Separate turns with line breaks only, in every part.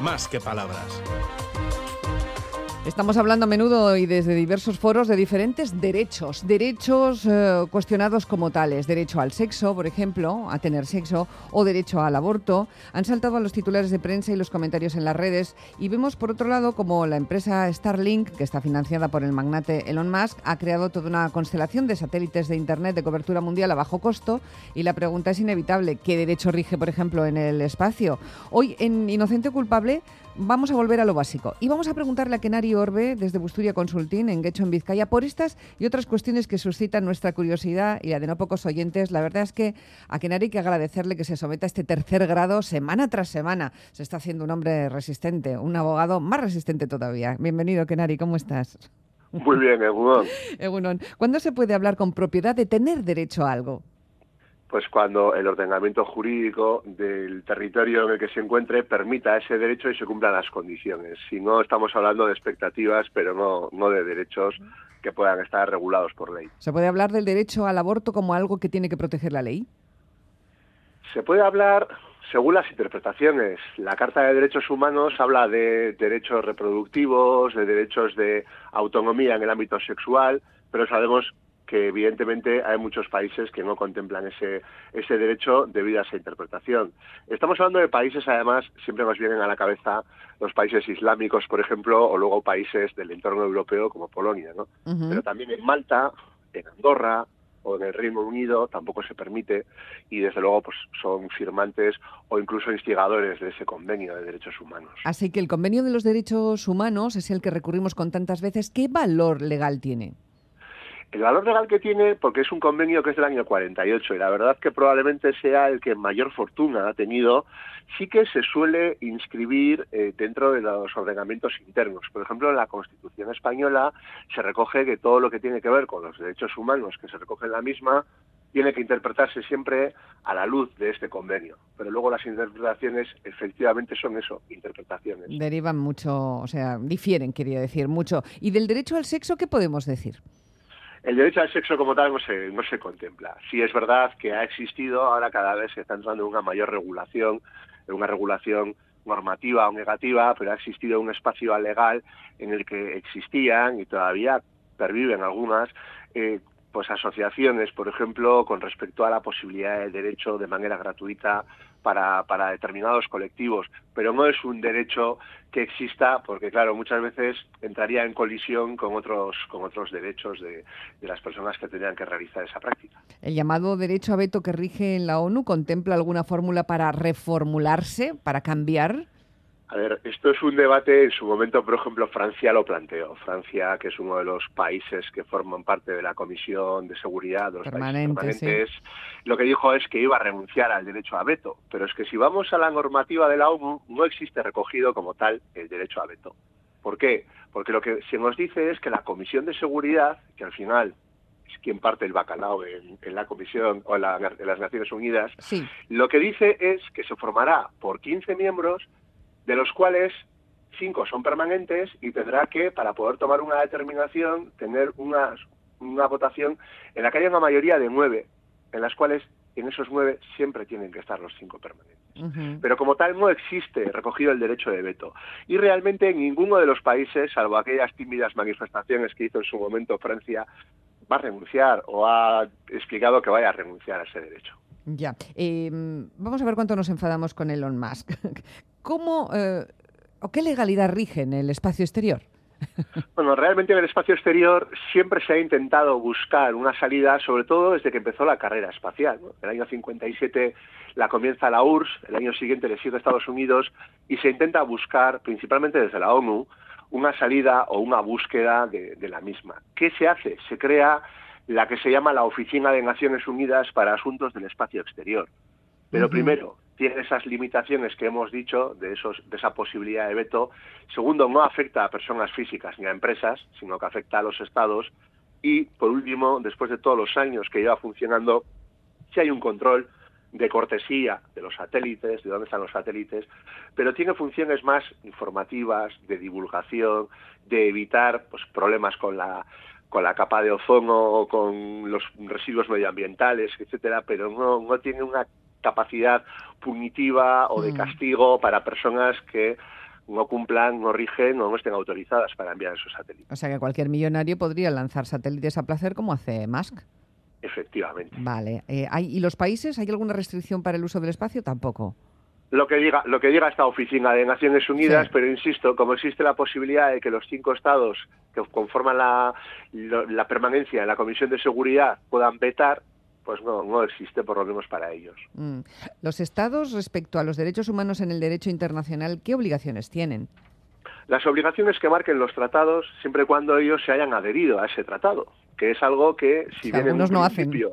más que palabras.
Estamos hablando a menudo y desde diversos foros de diferentes derechos, derechos eh, cuestionados como tales, derecho al sexo, por ejemplo, a tener sexo, o derecho al aborto. Han saltado a los titulares de prensa y los comentarios en las redes y vemos por otro lado como la empresa Starlink, que está financiada por el magnate Elon Musk, ha creado toda una constelación de satélites de Internet de cobertura mundial a bajo costo y la pregunta es inevitable, ¿qué derecho rige, por ejemplo, en el espacio? Hoy en Inocente o Culpable vamos a volver a lo básico y vamos a preguntarle a Kenari Orbe desde Busturia Consulting en Guecho en Vizcaya por estas y otras cuestiones que suscitan nuestra curiosidad y la de no pocos oyentes. La verdad es que a Kenari hay que agradecerle que se someta a este tercer grado semana tras semana. Se está haciendo un hombre resistente, un abogado más resistente todavía. Bienvenido Kenari, ¿cómo estás?
Muy bien, Egunon.
Egunon. ¿Cuándo se puede hablar con propiedad de tener derecho a algo?
Pues cuando el ordenamiento jurídico del territorio en el que se encuentre permita ese derecho y se cumplan las condiciones. Si no, estamos hablando de expectativas, pero no, no de derechos que puedan estar regulados por ley.
¿Se puede hablar del derecho al aborto como algo que tiene que proteger la ley?
Se puede hablar según las interpretaciones. La Carta de Derechos Humanos habla de derechos reproductivos, de derechos de autonomía en el ámbito sexual, pero sabemos que evidentemente hay muchos países que no contemplan ese, ese derecho debido a esa interpretación. Estamos hablando de países, además, siempre nos vienen a la cabeza los países islámicos, por ejemplo, o luego países del entorno europeo como Polonia, ¿no? Pero también en Malta, en Andorra o en el Reino Unido tampoco se permite y desde luego pues son firmantes o incluso instigadores de ese convenio de derechos humanos.
Así que el convenio de los derechos humanos es el que recurrimos con tantas veces. ¿Qué valor legal tiene?
El valor legal que tiene, porque es un convenio que es del año 48 y la verdad que probablemente sea el que mayor fortuna ha tenido, sí que se suele inscribir eh, dentro de los ordenamientos internos. Por ejemplo, en la Constitución española se recoge que todo lo que tiene que ver con los derechos humanos que se recoge en la misma tiene que interpretarse siempre a la luz de este convenio. Pero luego las interpretaciones efectivamente son eso, interpretaciones.
Derivan mucho, o sea, difieren, quería decir, mucho. ¿Y del derecho al sexo qué podemos decir?
El derecho al sexo como tal no se, no se contempla. Sí es verdad que ha existido, ahora cada vez se está entrando en una mayor regulación, en una regulación normativa o negativa, pero ha existido un espacio legal en el que existían y todavía perviven algunas eh, pues asociaciones, por ejemplo, con respecto a la posibilidad de derecho de manera gratuita para, para determinados colectivos, pero no es un derecho que exista porque, claro, muchas veces entraría en colisión con otros, con otros derechos de, de las personas que tendrían que realizar esa práctica.
¿El llamado derecho a veto que rige en la ONU contempla alguna fórmula para reformularse, para cambiar?
A ver, esto es un debate, en su momento, por ejemplo, Francia lo planteó. Francia, que es uno de los países que forman parte de la Comisión de Seguridad de los
Permanente,
países permanentes, lo que dijo es que iba a renunciar al derecho a veto. Pero es que si vamos a la normativa de la ONU, no existe recogido como tal el derecho a veto. ¿Por qué? Porque lo que se nos dice es que la Comisión de Seguridad, que al final es quien parte el bacalao en, en la Comisión o en, la, en las Naciones Unidas,
Sí.
lo que dice es que se formará por 15 miembros de los cuales cinco son permanentes y tendrá que, para poder tomar una determinación, tener una, una votación en la que haya una mayoría de nueve, en las cuales en esos nueve siempre tienen que estar los cinco permanentes. Pero como tal no existe recogido el derecho de veto. Y realmente en ninguno de los países, salvo aquellas tímidas manifestaciones que hizo en su momento Francia, va a renunciar o ha explicado que vaya a renunciar a ese derecho.
Ya. Eh, vamos a ver cuánto nos enfadamos con Elon Musk. ¿Cómo eh, o qué legalidad rige en el espacio exterior?
Bueno, realmente en el espacio exterior siempre se ha intentado buscar una salida, sobre todo desde que empezó la carrera espacial. ¿no? El año 57 la comienza la URSS, el año siguiente le sigue Estados Unidos y se intenta buscar, principalmente desde la ONU, una salida o una búsqueda de, de la misma. ¿Qué se hace? Se crea la que se llama la Oficina de Naciones Unidas para Asuntos del Espacio Exterior. Pero primero, tiene esas limitaciones que hemos dicho de, esos, de esa posibilidad de veto. Segundo, no afecta a personas físicas ni a empresas, sino que afecta a los estados. Y, por último, después de todos los años que lleva funcionando, sí hay un control de cortesía de los satélites, de dónde están los satélites, pero tiene funciones más informativas, de divulgación, de evitar pues, problemas con la con la capa de ozono o con los residuos medioambientales, etcétera, pero no, no tiene una capacidad punitiva o de
Mm.
castigo para personas que no cumplan, no rigen o no estén autorizadas para enviar esos satélites.
O sea que cualquier millonario podría lanzar satélites a placer como hace Musk.
Efectivamente.
Vale. Eh, ¿Y los países? ¿Hay alguna restricción para el uso del espacio? Tampoco.
Lo que diga, lo que diga esta oficina de Naciones Unidas, pero insisto, como existe la posibilidad de que los cinco estados que conforman la, la permanencia en la Comisión de Seguridad puedan vetar, pues no, no existe por lo menos para ellos. Mm.
Los estados respecto a los derechos humanos en el derecho internacional, ¿qué obligaciones tienen?
Las obligaciones que marquen los tratados siempre y cuando ellos se hayan adherido a ese tratado que es algo que si bien en un no principio,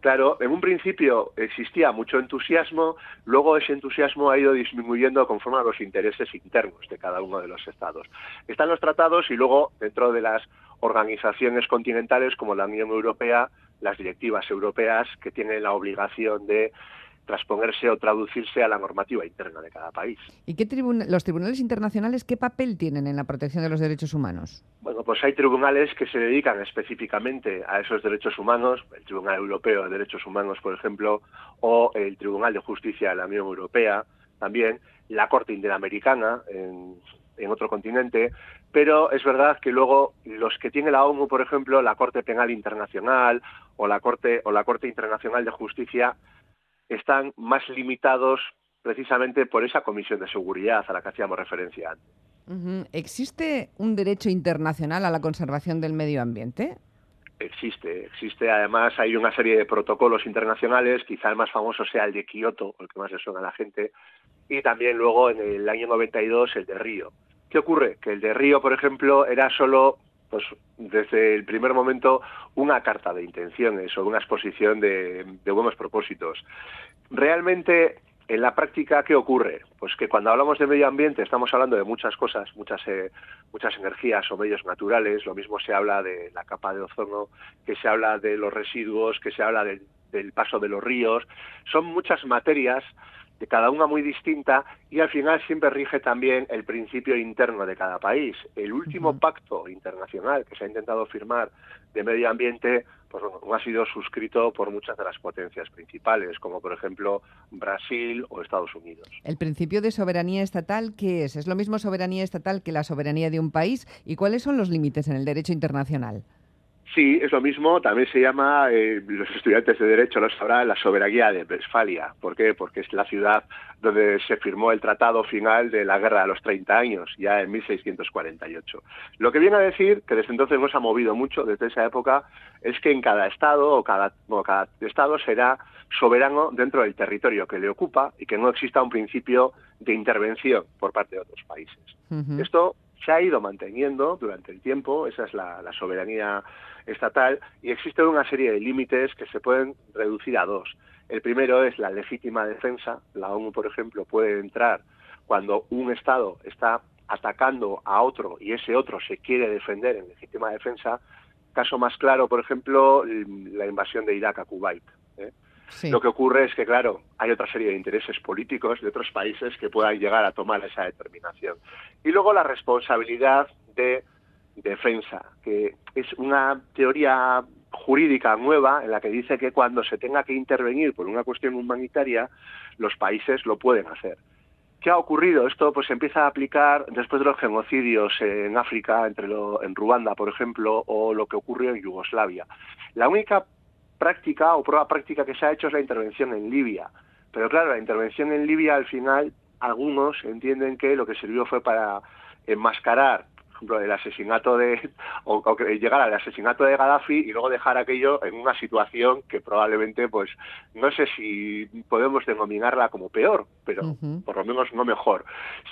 claro, en un principio existía mucho entusiasmo, luego ese entusiasmo ha ido disminuyendo conforme a los intereses internos de cada uno de los estados. Están los tratados y luego dentro de las organizaciones continentales como la Unión Europea, las directivas europeas que tienen la obligación de transponerse o traducirse a la normativa interna de cada país.
¿Y qué los tribunales internacionales qué papel tienen en la protección de los derechos humanos?
Bueno, pues hay tribunales que se dedican específicamente a esos derechos humanos, el Tribunal Europeo de Derechos Humanos, por ejemplo, o el Tribunal de Justicia de la Unión Europea, también la Corte Interamericana en, en otro continente, pero es verdad que luego los que tiene la ONU, por ejemplo, la Corte Penal Internacional o la Corte o la Corte Internacional de Justicia están más limitados precisamente por esa comisión de seguridad a la que hacíamos referencia
antes. ¿Existe un derecho internacional a la conservación del medio ambiente?
Existe, existe. Además, hay una serie de protocolos internacionales, quizá el más famoso sea el de Kioto, el que más le suena a la gente, y también luego en el año 92 el de Río. ¿Qué ocurre? Que el de Río, por ejemplo, era solo pues desde el primer momento una carta de intenciones o una exposición de, buenos propósitos. Realmente en la práctica, ¿qué ocurre? Pues que cuando hablamos de medio ambiente estamos hablando de muchas cosas, muchas, eh, muchas energías o medios naturales. Lo mismo se habla de la capa de ozono, que se habla de los residuos, que se habla del paso de los ríos. Son muchas materias de cada una muy distinta y al final siempre rige también el principio interno de cada país. El último pacto internacional que se ha intentado firmar de medio ambiente pues no ha sido suscrito por muchas de las potencias principales, como por ejemplo Brasil o Estados Unidos.
¿El principio de soberanía estatal qué es? ¿Es lo mismo soberanía estatal que la soberanía de un país? ¿Y cuáles son los límites en el derecho internacional?
Sí, es lo mismo. También se llama, eh, los estudiantes de Derecho lo sabrán, la soberanía de Westfalia. ¿Por qué? Porque es la ciudad donde se firmó el tratado final de la Guerra de los 30 años, ya en 1648. Lo que viene a decir, que desde entonces no se ha movido mucho, desde esa época, es que en cada estado o cada, cada estado será soberano dentro del territorio que le ocupa y que no exista un principio de intervención por parte de otros países. Esto se ha ido manteniendo durante el tiempo, esa es la, soberanía estatal, y existe una serie de límites que se pueden reducir a dos. El primero es la legítima defensa. La ONU, por ejemplo, puede entrar cuando un Estado está atacando a otro y ese otro se quiere defender en legítima defensa. Caso más claro, por ejemplo, la invasión de Irak a Kuwait. Lo que ocurre es que, claro, hay otra serie de intereses políticos de otros países que puedan llegar a tomar esa determinación. Y luego la responsabilidad de defensa, que es una teoría jurídica nueva en la que dice que cuando se tenga que intervenir por una cuestión humanitaria, los países lo pueden hacer. ¿Qué ha ocurrido? Esto pues se empieza a aplicar después de los genocidios en África, entre en Ruanda, por ejemplo, o lo que ocurrió en Yugoslavia. La única práctica o prueba práctica que se ha hecho es la intervención en Libia. Pero claro, la intervención en Libia al final algunos entienden que lo que sirvió fue para enmascarar ejemplo, el asesinato de, o, llegar al asesinato de Gaddafi y luego dejar aquello en una situación que probablemente, pues, no sé si podemos denominarla como peor, pero por lo menos no mejor,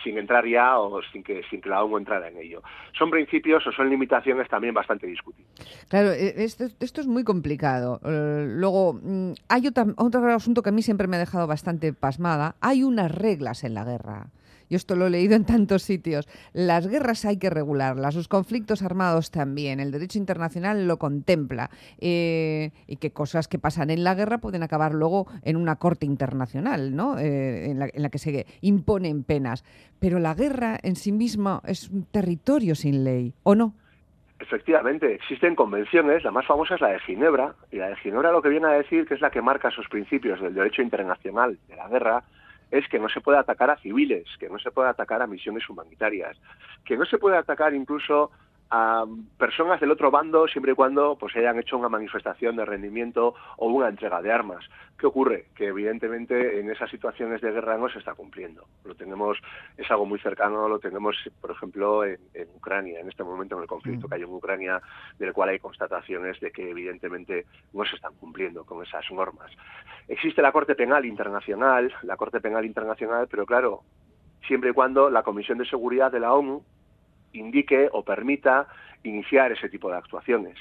sin entrar ya o sin que, sin que la ONU entrara en ello. Son principios o son limitaciones también bastante discutibles.
Claro, e, esto, esto es muy complicado. Eh, luego, mm, hay otro asunto que a mí siempre me ha dejado bastante pasmada. Hay unas reglas en la guerra. Yo esto lo he leído en tantos sitios. Las guerras hay que regularlas, los conflictos armados también. El derecho internacional lo contempla. Eh, y que cosas que pasan en la guerra pueden acabar luego en una corte internacional, ¿no? Eh, en, la, en la que se imponen penas. Pero la guerra en sí misma es un territorio sin ley, ¿o no?
Efectivamente, existen convenciones, la más famosa es la de Ginebra, y la de Ginebra lo que viene a decir que es la que marca esos principios del derecho internacional de la guerra, es que no se puede atacar a civiles, que no se puede atacar a misiones humanitarias, que no se puede atacar incluso a personas del otro bando siempre y cuando pues hayan hecho una manifestación de rendimiento o una entrega de armas. ¿Qué ocurre? Que evidentemente en esas situaciones de guerra no se está cumpliendo. Lo tenemos, es algo muy cercano, lo tenemos, por ejemplo, en, Ucrania, en este momento en el conflicto mm. que hay en Ucrania, del cual hay constataciones de que evidentemente no se están cumpliendo con esas normas. Existe la Corte Penal Internacional, la Corte Penal Internacional, pero claro, siempre y cuando la Comisión de Seguridad de la ONU indique o permita iniciar ese tipo de actuaciones.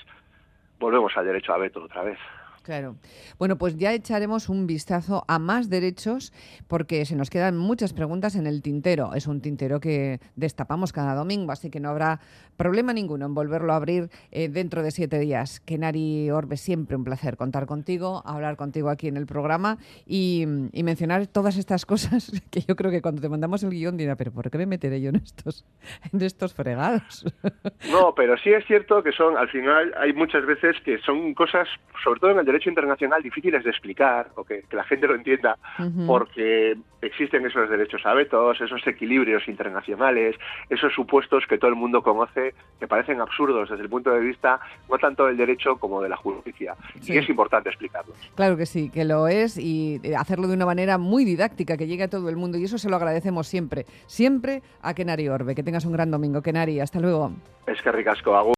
Volvemos al derecho a veto otra vez.
Claro. Bueno, pues ya echaremos un vistazo a más derechos porque se nos quedan muchas preguntas en el tintero. Es un tintero que destapamos cada domingo, así que no habrá problema ninguno en volverlo a abrir eh, dentro de siete días. Kenari Orbe, siempre un placer contar contigo, hablar contigo aquí en el programa y, mencionar todas estas cosas que yo creo que cuando te mandamos el guion dirá, pero ¿por qué me meteré yo en estos, en estos fregados?
No, pero sí es cierto que son, al final, hay muchas veces que son cosas, sobre todo en el derecho internacional difíciles de explicar o que, la gente lo entienda porque existen esos derechos a vetos, esos equilibrios internacionales, esos supuestos que todo el mundo conoce que parecen absurdos desde el punto de vista no tanto del derecho como de la justicia. Y es importante explicarlos.
Claro que sí, que lo es y eh, hacerlo de una manera muy didáctica, que llegue a todo el mundo. Y eso se lo agradecemos siempre, siempre a Kenari Orbe. Que tengas un gran domingo, Kenari. Hasta luego.
Es que ricasco,